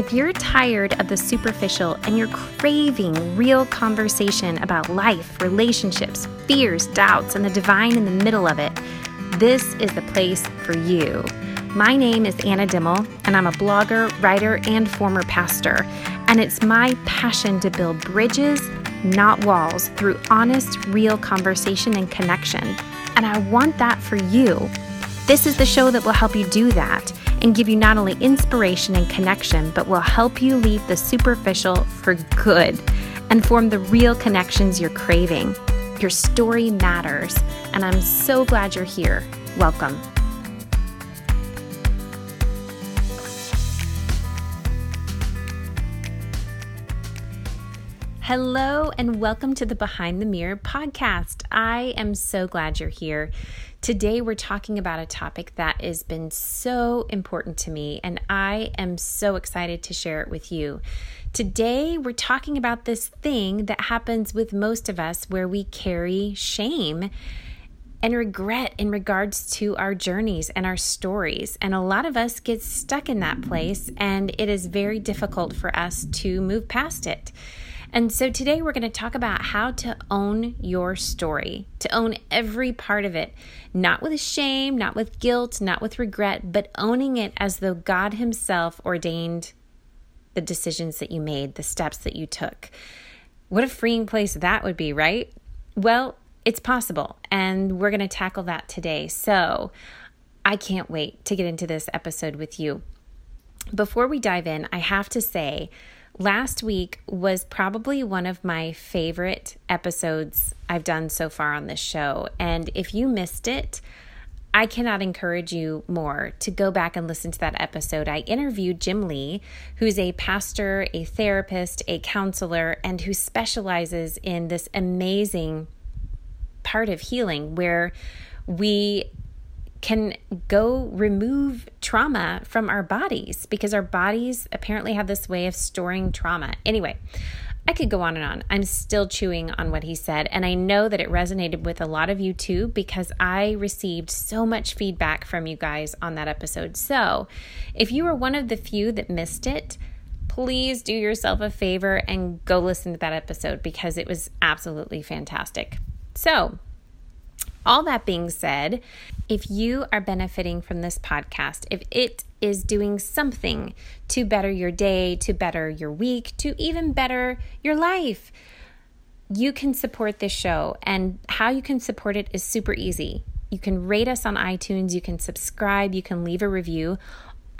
If you're tired of the superficial and you're craving real conversation about life, relationships, fears, doubts, and the divine in the middle of it, this is the place for you. My name is Anna Dimmel, and I'm a blogger, writer, and former pastor. And it's my passion to build bridges, not walls, through honest, real conversation and connection. And I want that for you. This is the show that will help you do that and give you not only inspiration and connection, but will help you leave the superficial for good and form the real connections you're craving. Your story matters, and I'm so glad you're here. Welcome. Hello, and welcome to the Behind the Mirror podcast. I am so glad you're here. Today, we're talking about a topic that has been so important to me, and I am so excited to share it with you. Today, we're talking about this thing that happens with most of us where we carry shame and regret in regards to our journeys and our stories. And a lot of us get stuck in that place, and it is very difficult for us to move past it. And so today we're going to talk about how to own your story, to own every part of it, not with shame, not with guilt, not with regret, but owning it as though God Himself ordained the decisions that you made, the steps that you took. What a freeing place that would be, right? Well, it's possible, and we're going to tackle that today. So I can't wait to get into this episode with you. Before we dive in, I have to say, Last week was probably one of my favorite episodes I've done so far on this show. And if you missed it, I cannot encourage you more to go back and listen to that episode. I interviewed Jim Lee, who's a pastor, a therapist, a counselor, and who specializes in this amazing part of healing where we can go remove trauma from our bodies because our bodies apparently have this way of storing trauma. Anyway, I could go on and on. I'm still chewing on what he said, and I know that it resonated with a lot of you too because I received so much feedback from you guys on that episode. So, if you were one of the few that missed it, please do yourself a favor and go listen to that episode because it was absolutely fantastic. So, all that being said, if you are benefiting from this podcast, if it is doing something to better your day, to better your week, to even better your life, you can support this show. And how you can support it is super easy. You can rate us on iTunes, you can subscribe, you can leave a review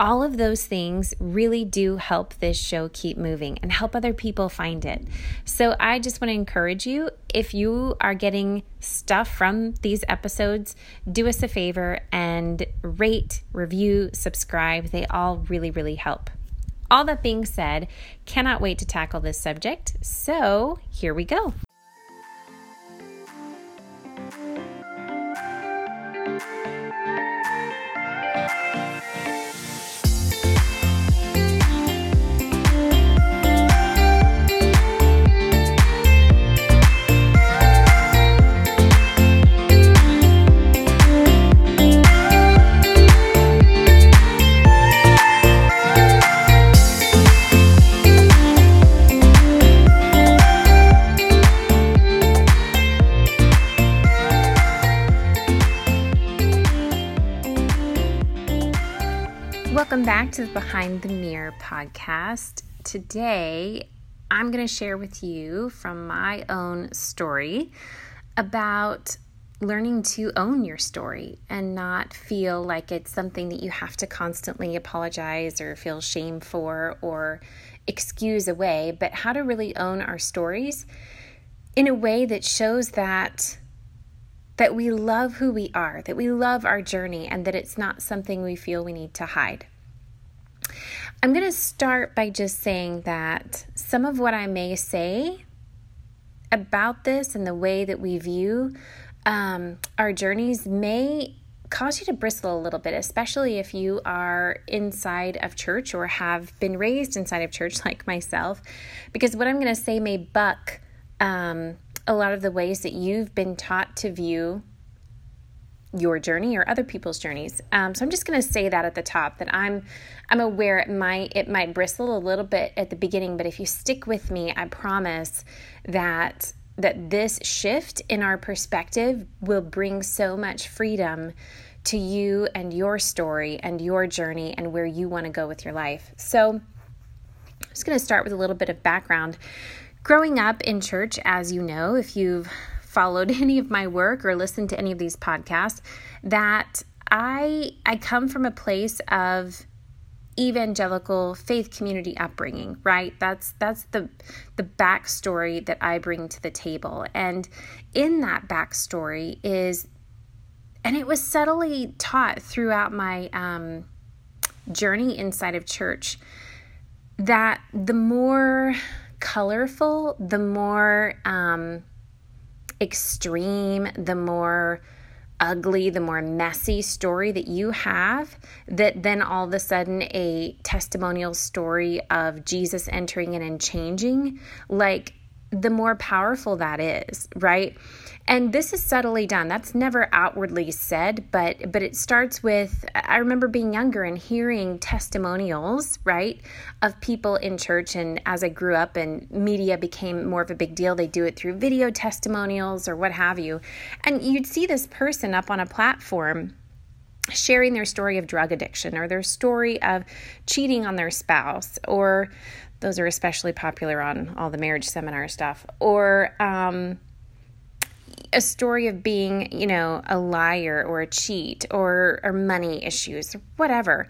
all of those things really do help this show keep moving and help other people find it. So I just want to encourage you if you are getting stuff from these episodes, do us a favor and rate, review, subscribe. They all really, really help. All that being said, cannot wait to tackle this subject. So here we go. Welcome back to the Behind the Mirror podcast. Today, I'm going to share with you from my own story about learning to own your story and not feel like it's something that you have to constantly apologize or feel shame for or excuse away, but how to really own our stories in a way that shows that that we love who we are, that we love our journey and that it's not something we feel we need to hide. I'm going to start by just saying that some of what I may say about this and the way that we view um, our journeys may cause you to bristle a little bit, especially if you are inside of church or have been raised inside of church like myself, because what I'm going to say may buck um, a lot of the ways that you've been taught to view your journey or other people's journeys. Um, so I'm just going to say that at the top that I'm I'm aware it might it might bristle a little bit at the beginning, but if you stick with me, I promise that that this shift in our perspective will bring so much freedom to you and your story and your journey and where you want to go with your life. So I'm just going to start with a little bit of background. Growing up in church, as you know, if you've followed any of my work or listened to any of these podcasts, that I I come from a place of evangelical faith community upbringing right? That's that's the the backstory that i bring to the table. And in that backstory is and it was subtly taught throughout my um, journey inside of church that the more colorful the more um, extreme the more ugly, the more messy story that you have, that then all of a sudden a testimonial story of Jesus entering in and changing, like the more powerful that is, right? And this is subtly done. That's never outwardly said, but but it starts with I remember being younger and hearing testimonials, right, of people in church and as I grew up and media became more of a big deal, they do it through video testimonials or what have you. And you'd see this person up on a platform sharing their story of drug addiction or their story of cheating on their spouse or those are especially popular on all the marriage seminar stuff or um, a story of being, you know, a liar or a cheat or or money issues, whatever.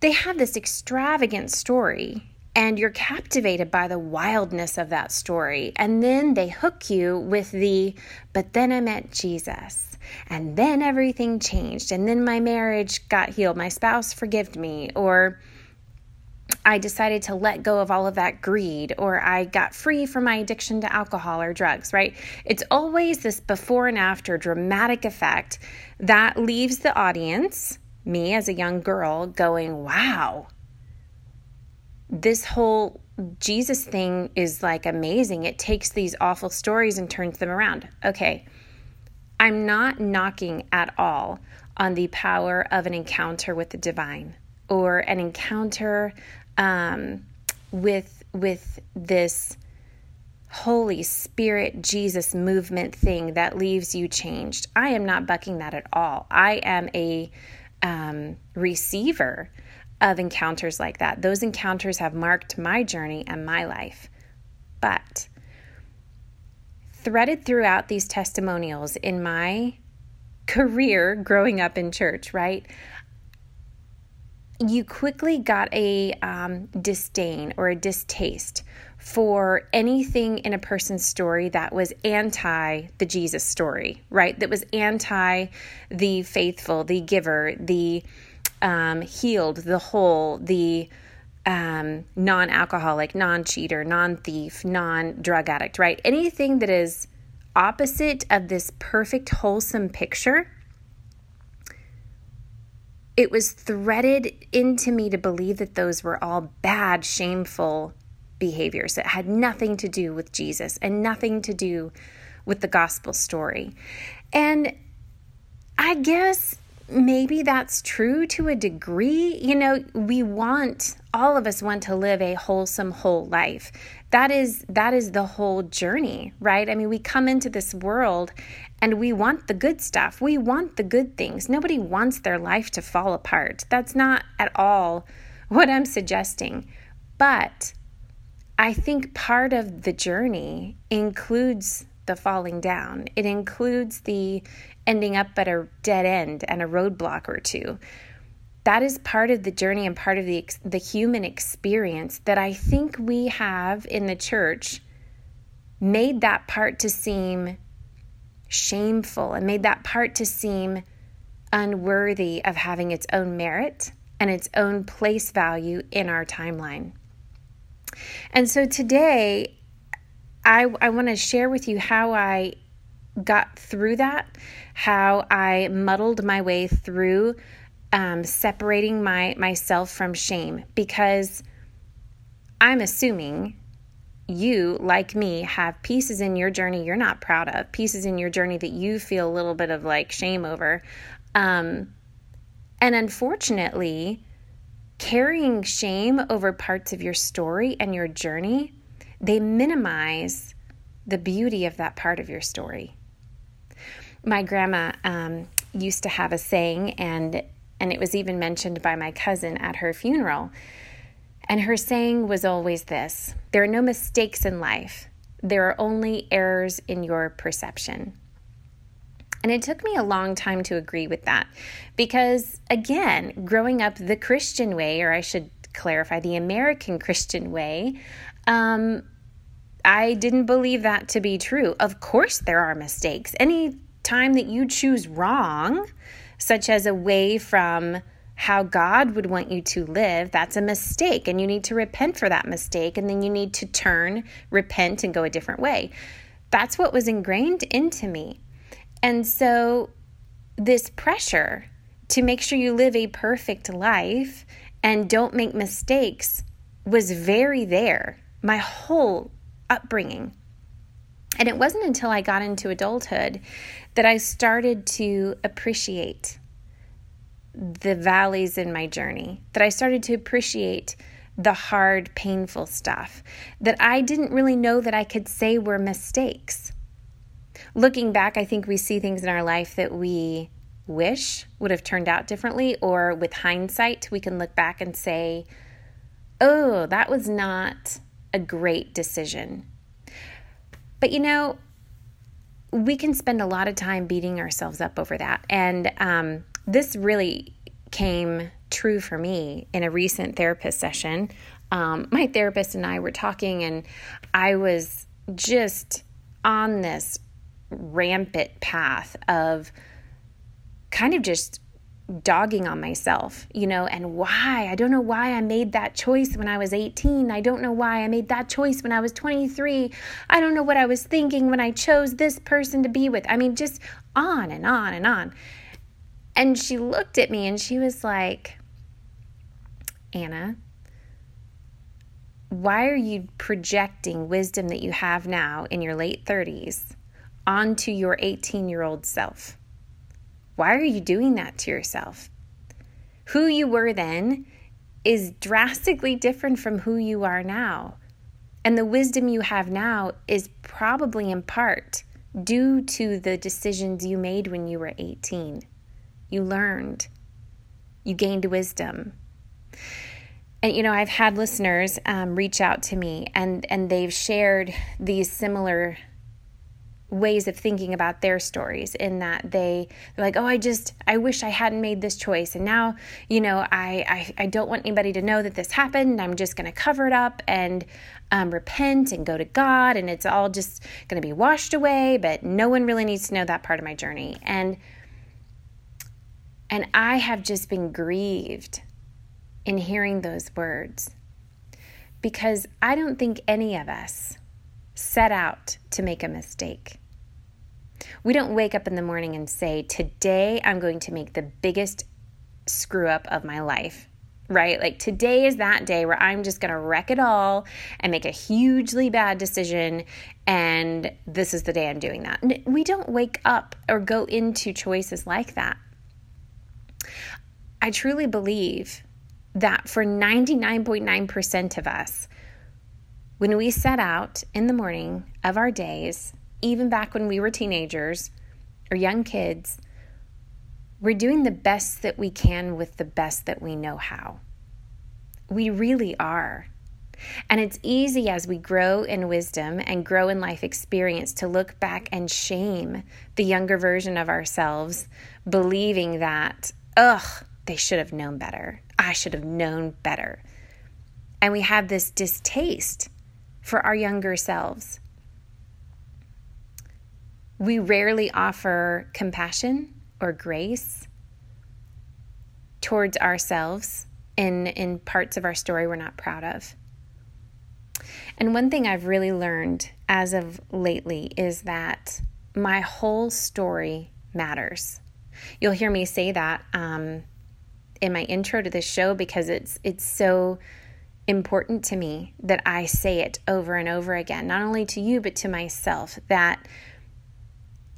They have this extravagant story and you're captivated by the wildness of that story. And then they hook you with the but then I met Jesus. And then everything changed. And then my marriage got healed. My spouse forgave me or I decided to let go of all of that greed, or I got free from my addiction to alcohol or drugs, right? It's always this before and after dramatic effect that leaves the audience, me as a young girl, going, wow, this whole Jesus thing is like amazing. It takes these awful stories and turns them around. Okay, I'm not knocking at all on the power of an encounter with the divine or an encounter um, with with this Holy Spirit Jesus movement thing that leaves you changed. I am not bucking that at all. I am a um, receiver of encounters like that. Those encounters have marked my journey and my life. But threaded throughout these testimonials in my career growing up in church, right? You quickly got a um, disdain or a distaste for anything in a person's story that was anti the Jesus story, right? That was anti the faithful, the giver, the um, healed, the whole, the um, non alcoholic, non cheater, non thief, non drug addict, right? Anything that is opposite of this perfect, wholesome picture it was threaded into me to believe that those were all bad, shameful behaviors that had nothing to do with Jesus and nothing to do with the gospel story. And I guess maybe that's true to a degree. You know, we want all of us want to live a wholesome whole life. That is that is the whole journey, right? I mean, we come into this world and we want the good stuff. We want the good things. Nobody wants their life to fall apart. That's not at all what I'm suggesting. But I think part of the journey includes the falling down. It includes the ending up at a dead end and a roadblock or two. That is part of the journey and part of the the human experience that I think we have in the church made that part to seem shameful and made that part to seem unworthy of having its own merit and its own place value in our timeline. And so today, I, I want to share with you how I got through that, how I muddled my way through um, separating my myself from shame, because I'm assuming you, like me, have pieces in your journey you're not proud of, pieces in your journey that you feel a little bit of like shame over. Um, and unfortunately, carrying shame over parts of your story and your journey, they minimize the beauty of that part of your story. My grandma um, used to have a saying, and and it was even mentioned by my cousin at her funeral. And her saying was always this There are no mistakes in life, there are only errors in your perception. And it took me a long time to agree with that because, again, growing up the Christian way, or I should clarify, the American Christian way, um, I didn't believe that to be true. Of course, there are mistakes. Any time that you choose wrong, such as away from how God would want you to live, that's a mistake. And you need to repent for that mistake. And then you need to turn, repent, and go a different way. That's what was ingrained into me. And so, this pressure to make sure you live a perfect life and don't make mistakes was very there my whole upbringing. And it wasn't until I got into adulthood that I started to appreciate the valleys in my journey, that I started to appreciate the hard, painful stuff that I didn't really know that I could say were mistakes. Looking back, I think we see things in our life that we wish would have turned out differently, or with hindsight, we can look back and say, oh, that was not a great decision. But you know, we can spend a lot of time beating ourselves up over that. And um, this really came true for me in a recent therapist session. Um, my therapist and I were talking, and I was just on this rampant path of kind of just dogging on myself, you know, and why. I don't know why I made that choice when I was 18. I don't know why I made that choice when I was 23. I don't know what I was thinking when I chose this person to be with. I mean, just on and on and on. And she looked at me and she was like, Anna, why are you projecting wisdom that you have now in your late 30s onto your 18 year old self? Why are you doing that to yourself? Who you were then is drastically different from who you are now. And the wisdom you have now is probably in part due to the decisions you made when you were 18. You learned, you gained wisdom. And you know, I've had listeners um, reach out to me and, and they've shared these similar ways of thinking about their stories in that they they're like oh i just i wish i hadn't made this choice. And now you know i i, I don't want anybody to know that this happened i'm just going to cover it up and um, repent and go to god and it's all just going to be washed away but no one really needs to know that part of my journey. And and i have just been grieved in hearing those words because i don't think any of us set out to make a mistake. We don't wake up in the morning and say, Today I'm going to make the biggest screw up of my life, right? Like today is that day where I'm just going to wreck it all and make a hugely bad decision. And this is the day I'm doing that. We don't wake up or go into choices like that. I truly believe that for 99.9% of us, when we set out in the morning of our days, even back when we were teenagers or young kids, we're doing the best that we can with the best that we know how. We really are. And it's easy as we grow in wisdom and grow in life experience to look back and shame the younger version of ourselves, believing that, ugh, they should have known better. I should have known better. And we have this distaste for our younger selves. We rarely offer compassion or grace towards ourselves in, in parts of our story we're not proud of. And one thing I've really learned as of lately is that my whole story matters. You'll hear me say that um, in my intro to this show because it's it's so important to me that I say it over and over again, not only to you, but to myself, that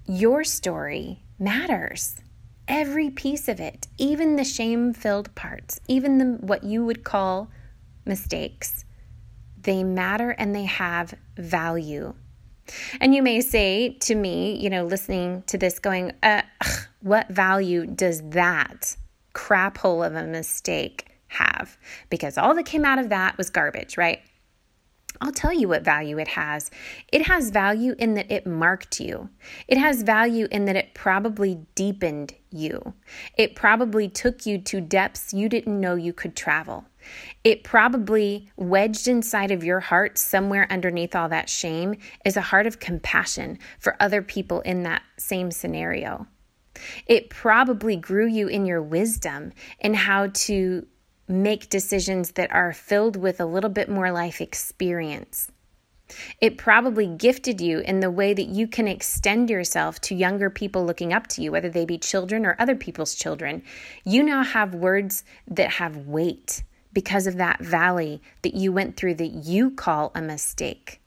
your story matters. every piece of it, even the shame filled parts, even the, what you would call mistakes, they matter and they have value. And you may say to me, you know, listening to this, going, uh, what value does that crap hole of a mistake have? Because all that came out of that was garbage, right? I'll tell you what value it has. It has value in that it marked you. It has value in that it probably deepened you. It probably took you to depths you didn't know you could travel. It probably wedged inside of your heart, somewhere underneath all that shame, is a heart of compassion for other people in that same scenario. It probably grew you in your wisdom in how to make decisions that are filled with a little bit more life experience. It probably gifted you in the way that you can extend yourself to younger people looking up to you, whether they be children or other people's children. You now have words that have weight because of that valley that you went through that you call a mistake.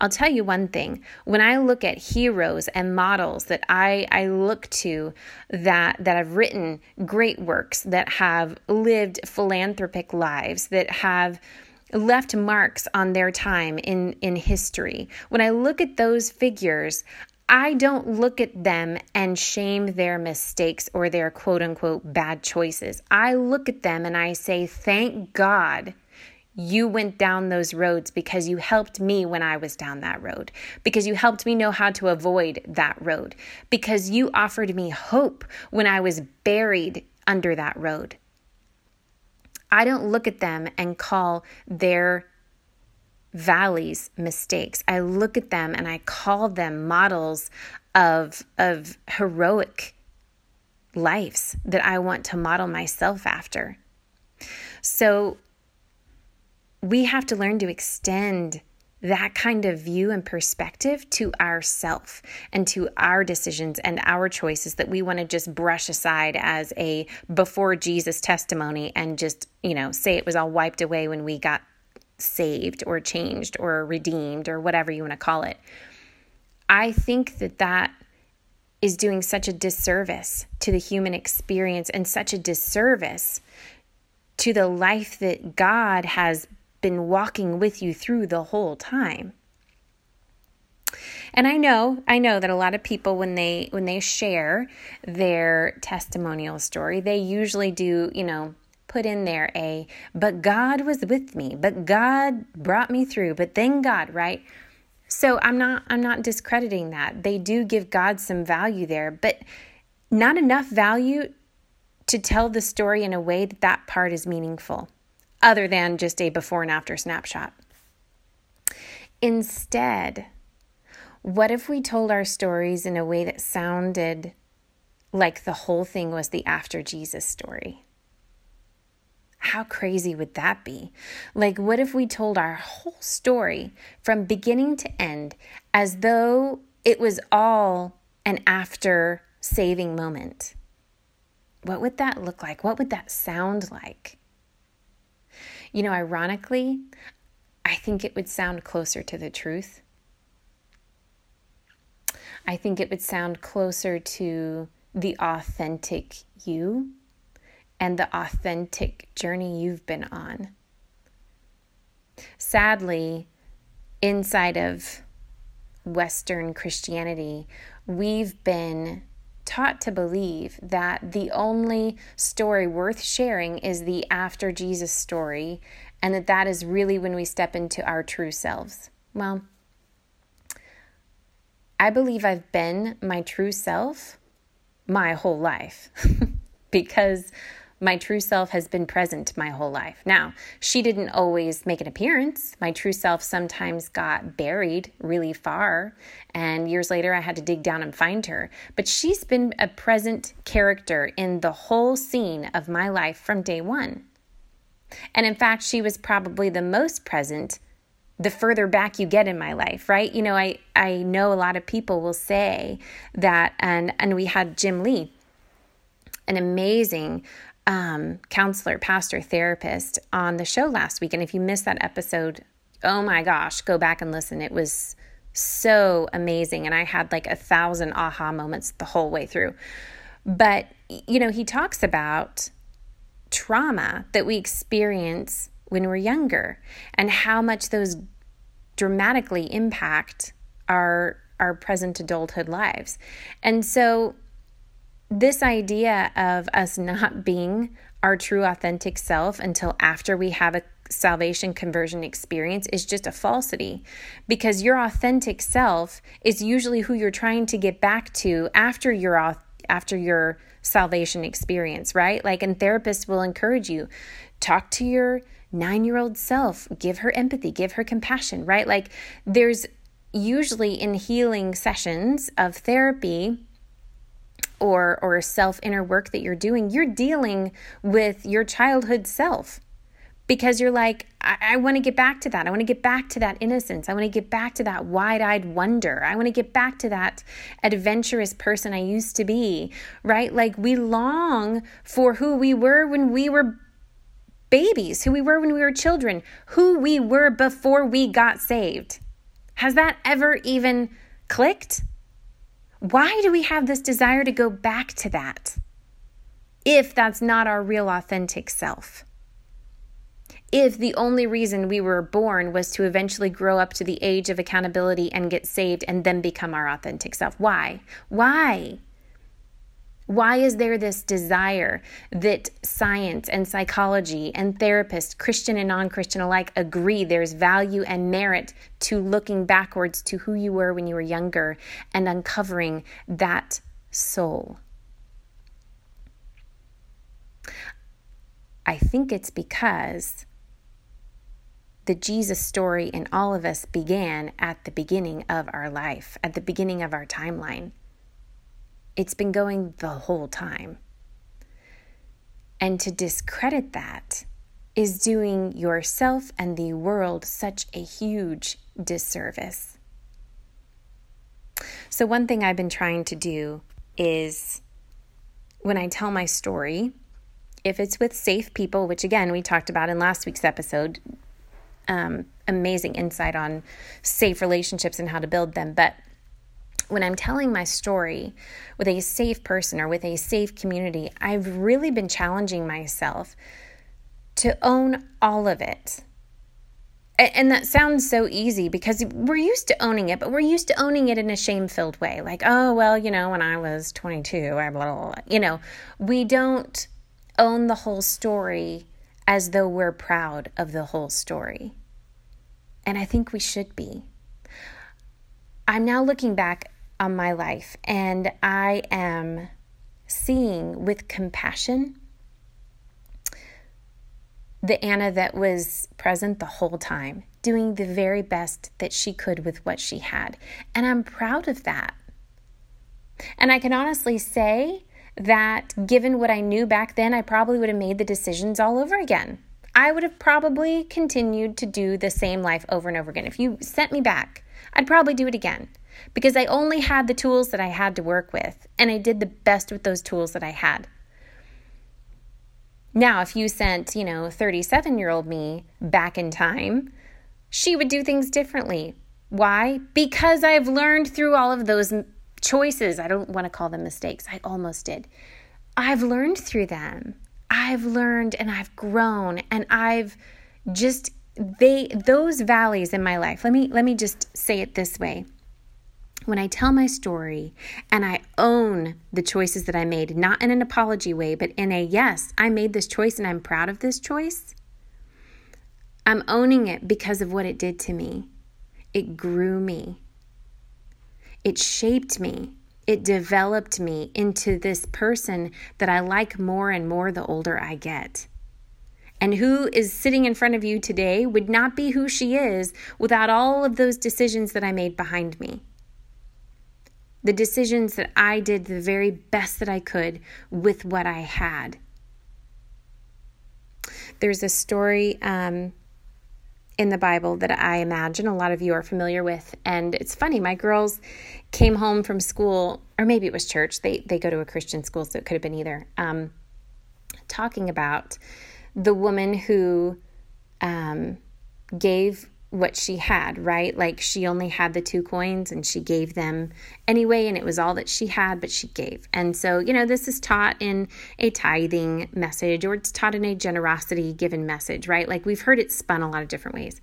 I'll tell you one thing. When I look at heroes and models that I, I look to that that have written great works, that have lived philanthropic lives, that have left marks on their time in, in history. When I look at those figures, I don't look at them and shame their mistakes or their quote unquote bad choices. I look at them and I say, thank God you went down those roads because you helped me when I was down that road, because you helped me know how to avoid that road, because you offered me hope when I was buried under that road. I don't look at them and call their valleys mistakes. I look at them and I call them models of, of heroic lives that I want to model myself after. So we have to learn to extend that kind of view and perspective to ourself and to our decisions and our choices that we want to just brush aside as a before Jesus testimony and just, you know, say it was all wiped away when we got saved or changed or redeemed or whatever you want to call it. I think that that is doing such a disservice to the human experience and such a disservice to the life that God has been walking with you through the whole time. And I know, I know that a lot of people when they when they share their testimonial story, they usually do, you know, put in there a but God was with me, but God brought me through, but then God, right? So I'm not I'm not discrediting that. They do give God some value there, but not enough value to tell the story in a way that that part is meaningful other than just a before and after snapshot. Instead, what if we told our stories in a way that sounded like the whole thing was the after Jesus story? How crazy would that be? Like, what if we told our whole story from beginning to end as though it was all an after saving moment? What would that look like? What would that sound like? You know, ironically, I think it would sound closer to the truth. I think it would sound closer to the authentic you and the authentic journey you've been on. Sadly, inside of Western Christianity, we've been taught to believe that the only story worth sharing is the after Jesus story, and that that is really when we step into our true selves. Well, I believe I've been my true self my whole life because my true self has been present my whole life. Now, she didn't always make an appearance. My true self sometimes got buried really far, and years later I had to dig down and find her. But she's been a present character in the whole scene of my life from day one. And in fact, she was probably the most present the further back you get in my life, right? You know, I, I know a lot of people will say that, and, and we had Jim Lee, an amazing um, counselor, pastor, therapist on the show last week. And if you missed that episode, oh my gosh, go back and listen. It was so amazing. And I had like a thousand aha moments the whole way through. But, you know, he talks about trauma that we experience when we're younger and how much those dramatically impact our our present adulthood lives. And so this idea of us not being our true authentic self until after we have a salvation conversion experience is just a falsity because your authentic self is usually who you're trying to get back to after your after your salvation experience, right? Like and therapists will encourage you talk to your 9-year-old self, give her empathy, give her compassion, right? Like there's usually in healing sessions of therapy or or self inner work that you're doing, you're dealing with your childhood self because you're like, I, I want to get back to that. I want to get back to that innocence. I want to get back to that wide eyed wonder. I want to get back to that adventurous person I used to be, right? Like we long for who we were when we were babies, who we were when we were children, who we were before we got saved. Has that ever even clicked? Why do we have this desire to go back to that if that's not our real authentic self? if the only reason we were born was to eventually grow up to the age of accountability and get saved and then become our authentic self. Why? Why? Why is there this desire that science and psychology and therapists, Christian and non Christian alike, agree there's value and merit to looking backwards to who you were when you were younger and uncovering that soul? I think it's because the Jesus story in all of us began at the beginning of our life, at the beginning of our timeline. It's been going the whole time. And to discredit that is doing yourself and the world such a huge disservice. So, one thing I've been trying to do is when I tell my story, if it's with safe people, which again we talked about in last week's episode, um, amazing insight on safe relationships and how to build them. But when I'm telling my story with a safe person or with a safe community, I've really been challenging myself to own all of it. And that sounds so easy because we're used to owning it, but we're used to owning it in a shame filled way. Like, oh, well, you know, when I was 22, I blah, blah, blah. You know, we don't own the whole story as though we're proud of the whole story. And I think we should be. I'm now looking back on my life and I am seeing with compassion the Anna that was present the whole time, doing the very best that she could with what she had. And I'm proud of that. And I can honestly say that given what I knew back then, I probably would have made the decisions all over again. I would have probably continued to do the same life over and over again. If you sent me back, I'd probably do it again because I only had the tools that I had to work with and I did the best with those tools that I had. Now, if you sent, you know, 37 year old me back in time, she would do things differently. Why? Because I've learned through all of those choices. I don't want to call them mistakes. I almost did. I've learned through them. I've learned and I've grown and I've just they those valleys in my life. Let me let me just say it this way. When I tell my story and I own the choices that I made, not in an apology way, but in a yes, I made this choice and I'm proud of this choice. I'm owning it because of what it did to me. It grew me. It shaped me. It developed me into this person that I like more and more the older I get. And who is sitting in front of you today would not be who she is without all of those decisions that I made behind me. The decisions that I did the very best that I could with what I had. There's a story um, in the Bible that I imagine a lot of you are familiar with. And it's funny, my girls came home from school, or maybe it was church. They they go to a Christian school, so it could have been either. Um, talking about the woman who um, gave what she had, right? Like she only had the two coins and she gave them anyway, and it was all that she had, but she gave. And so, you know, this is taught in a tithing message or it's taught in a generosity given message, right? Like we've heard it spun a lot of different ways.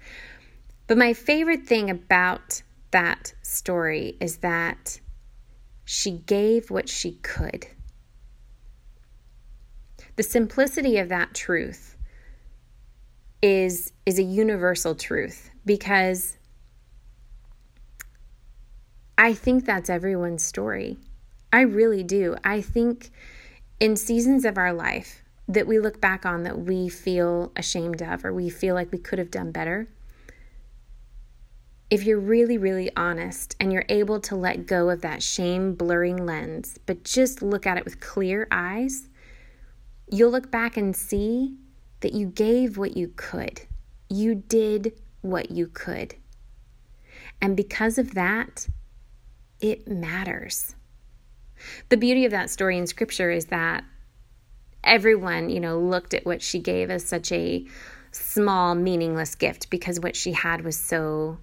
But my favorite thing about that story is that she gave what she could. The simplicity of that truth is is a universal truth because I think that's everyone's story. I really do. I think in seasons of our life that we look back on that we feel ashamed of or we feel like we could have done better. If you're really, really honest and you're able to let go of that shame blurring lens, but just look at it with clear eyes, you'll look back and see that you gave what you could. You did what you could. And because of that, it matters. The beauty of that story in scripture is that everyone, you know, looked at what she gave as such a small, meaningless gift because what she had was so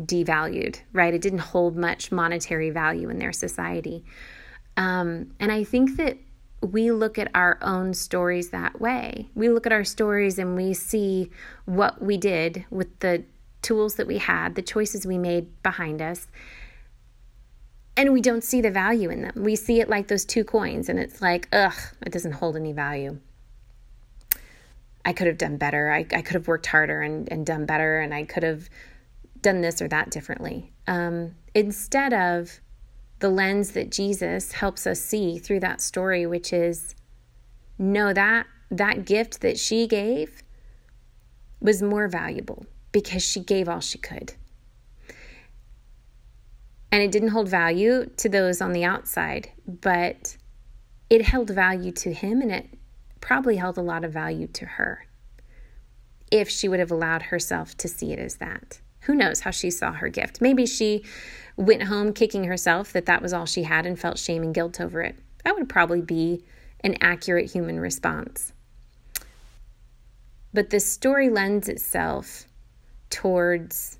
devalued, right? It didn't hold much monetary value in their society. Um, and I think that we look at our own stories that way. We look at our stories and we see what we did with the tools that we had, the choices we made behind us, and we don't see the value in them. We see it like those two coins, and it's like, ugh, it doesn't hold any value. I could have done better. I, I could have worked harder and, and done better, and I could have done this or that differently. Um, instead of the lens that Jesus helps us see through that story, which is no, that that gift that she gave was more valuable because she gave all she could. And it didn't hold value to those on the outside, but it held value to him and it probably held a lot of value to her if she would have allowed herself to see it as that. Who knows how she saw her gift? Maybe she went home kicking herself that that was all she had and felt shame and guilt over it. That would probably be an accurate human response. But this story lends itself towards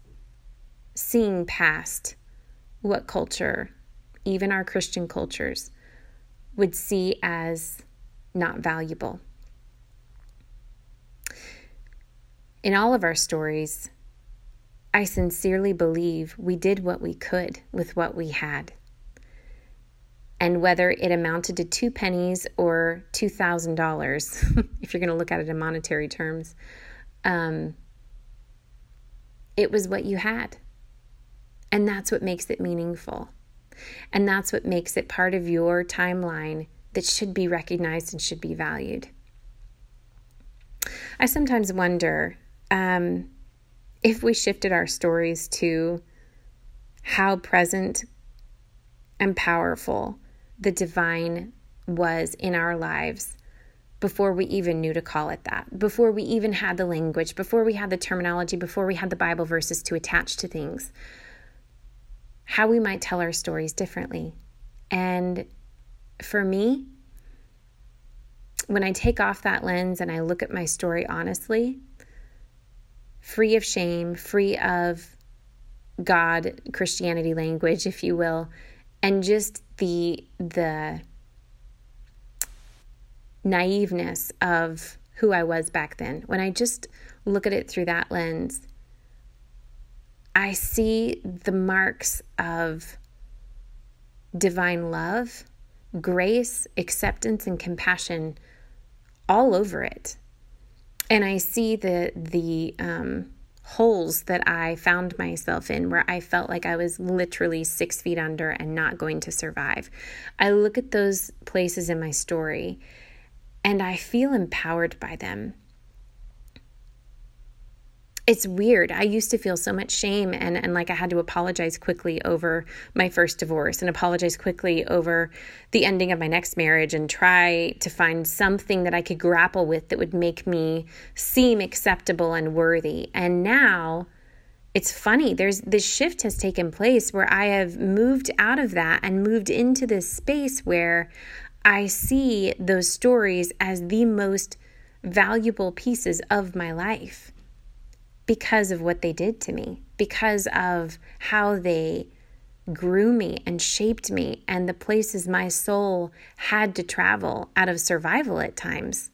seeing past what culture, even our Christian cultures, would see as not valuable. In all of our stories, I sincerely believe we did what we could with what we had. And whether it amounted to two pennies or $2,000, if you're going to look at it in monetary terms, um, it was what you had. And that's what makes it meaningful. And that's what makes it part of your timeline that should be recognized and should be valued. I sometimes wonder um, if we shifted our stories to how present and powerful the divine was in our lives before we even knew to call it that, before we even had the language, before we had the terminology, before we had the Bible verses to attach to things, how we might tell our stories differently. And for me, when I take off that lens and I look at my story honestly, free of shame, free of God Christianity language, if you will, and just the the naiveness of who I was back then. When I just look at it through that lens, I see the marks of divine love, grace, acceptance, and compassion all over it and I see the the um, holes that I found myself in where I felt like I was literally six feet under and not going to survive. I look at those places in my story and I feel empowered by them it's weird. I used to feel so much shame and, and like I had to apologize quickly over my first divorce and apologize quickly over the ending of my next marriage and try to find something that I could grapple with that would make me seem acceptable and worthy. And now it's funny, there's this shift has taken place where I have moved out of that and moved into this space where I see those stories as the most valuable pieces of my life because of what they did to me, because of how they grew me and shaped me, and the places my soul had to travel out of survival at times.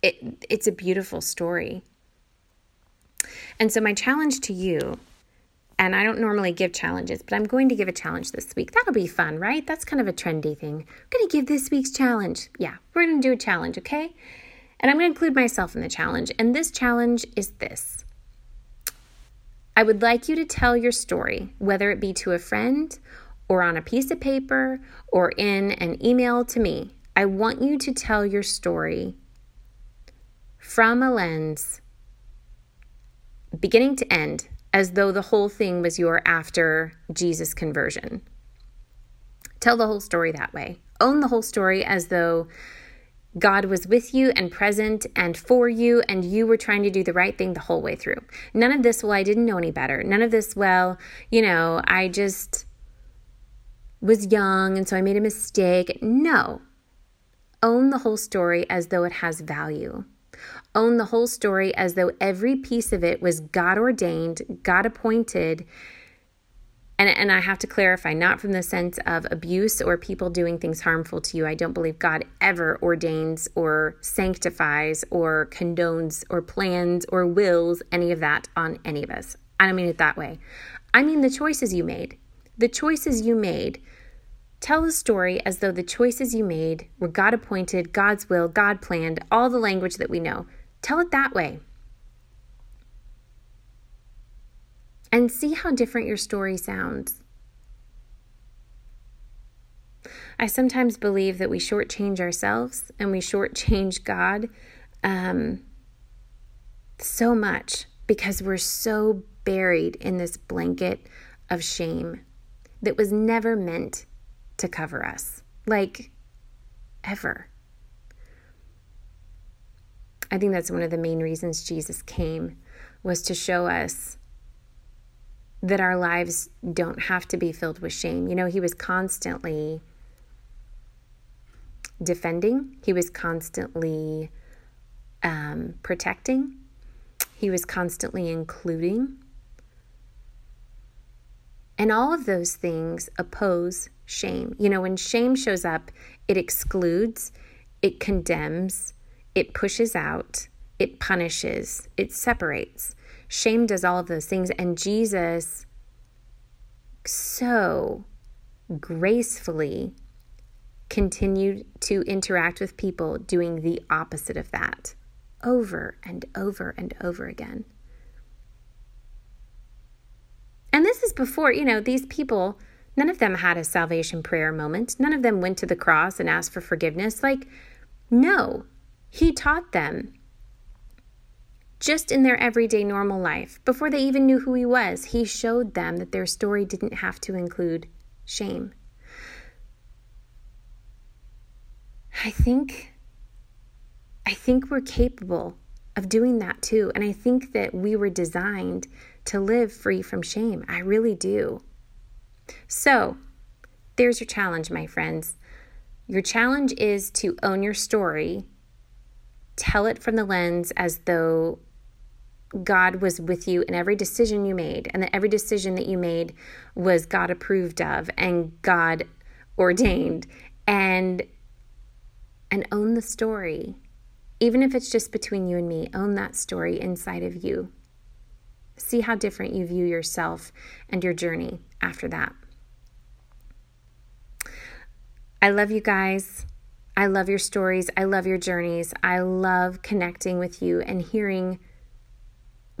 It, it's a beautiful story. And so, my challenge to you, and I don't normally give challenges, but I'm going to give a challenge this week. That'll be fun, right? That's kind of a trendy thing. I'm going to give this week's challenge. Yeah, we're going to do a challenge, okay? And I'm going to include myself in the challenge. And this challenge is this I would like you to tell your story, whether it be to a friend or on a piece of paper or in an email to me. I want you to tell your story from a lens beginning to end, as though the whole thing was your after Jesus conversion. Tell the whole story that way. Own the whole story as though God was with you and present and for you, and you were trying to do the right thing the whole way through. None of this, well, I didn't know any better. None of this, well, you know, I just was young and so I made a mistake. No. Own the whole story as though it has value own the whole story as though every piece of it was God ordained, God appointed. And, and I have to clarify, not from the sense of abuse or people doing things harmful to you. I don't believe God ever ordains or sanctifies or condones or plans or wills any of that on any of us. I don't mean it that way. I mean the choices you made. The choices you made Tell the story as though the choices you made were God appointed, God's will, God planned, all the language that we know. Tell it that way. And see how different your story sounds. I sometimes believe that we shortchange ourselves and we shortchange God um, so much because we're so buried in this blanket of shame that was never meant to cover us. Like, ever. I think that's one of the main reasons Jesus came was to show us that our lives don't have to be filled with shame. You know, he was constantly defending, he was constantly um, protecting, he was constantly including. And all of those things oppose shame. You know, when shame shows up, it excludes, it condemns, it pushes out, it punishes, it separates. Shame does all of those things. And Jesus so gracefully continued to interact with people doing the opposite of that over and over and over again. And this is before, you know, these people None of them had a salvation prayer moment. None of them went to the cross and asked for forgiveness. Like, no, he taught them just in their everyday normal life. Before they even knew who he was, he showed them that their story didn't have to include shame. I think I think we're capable of doing that too. And I think that we were designed to live free from shame. I really do. So, there's your challenge, my friends. Your challenge is to own your story, tell it from the lens as though God was with you in every decision you made, and that every decision that you made was God approved of and God ordained, and and own the story. Even if it's just between you and me, own that story inside of you. See how different you view yourself and your journey after that. I love you guys. I love your stories. I love your journeys. I love connecting with you and hearing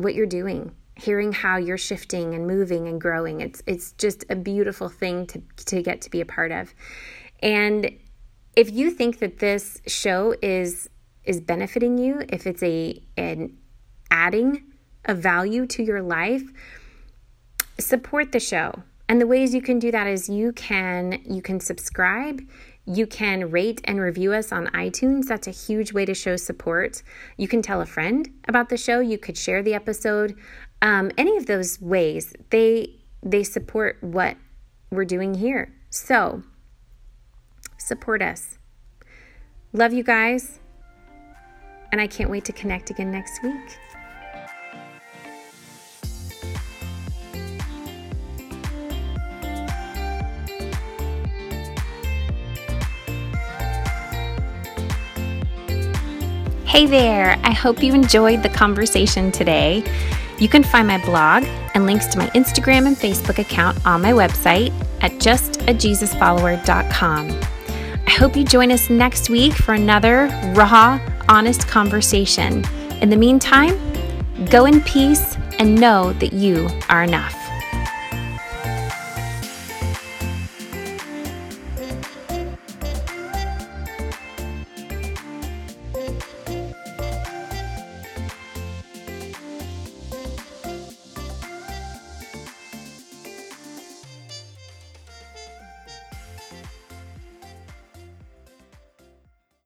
what you're doing, hearing how you're shifting and moving and growing. It's it's just a beautiful thing to to get to be a part of. And if you think that this show is is benefiting you, if it's a an adding a value to your life, support the show. And the ways you can do that is you can you can subscribe, you can rate and review us on iTunes. That's a huge way to show support. You can tell a friend about the show. You could share the episode. Um, any of those ways, they they support what we're doing here. So support us. Love you guys. and I can't wait to connect again next week. Hey there! I hope you enjoyed the conversation today. You can find my blog and links to my Instagram and Facebook account on my website at justajesusfollower.com. I hope you join us next week for another raw, honest conversation. In the meantime, go in peace and know that you are enough.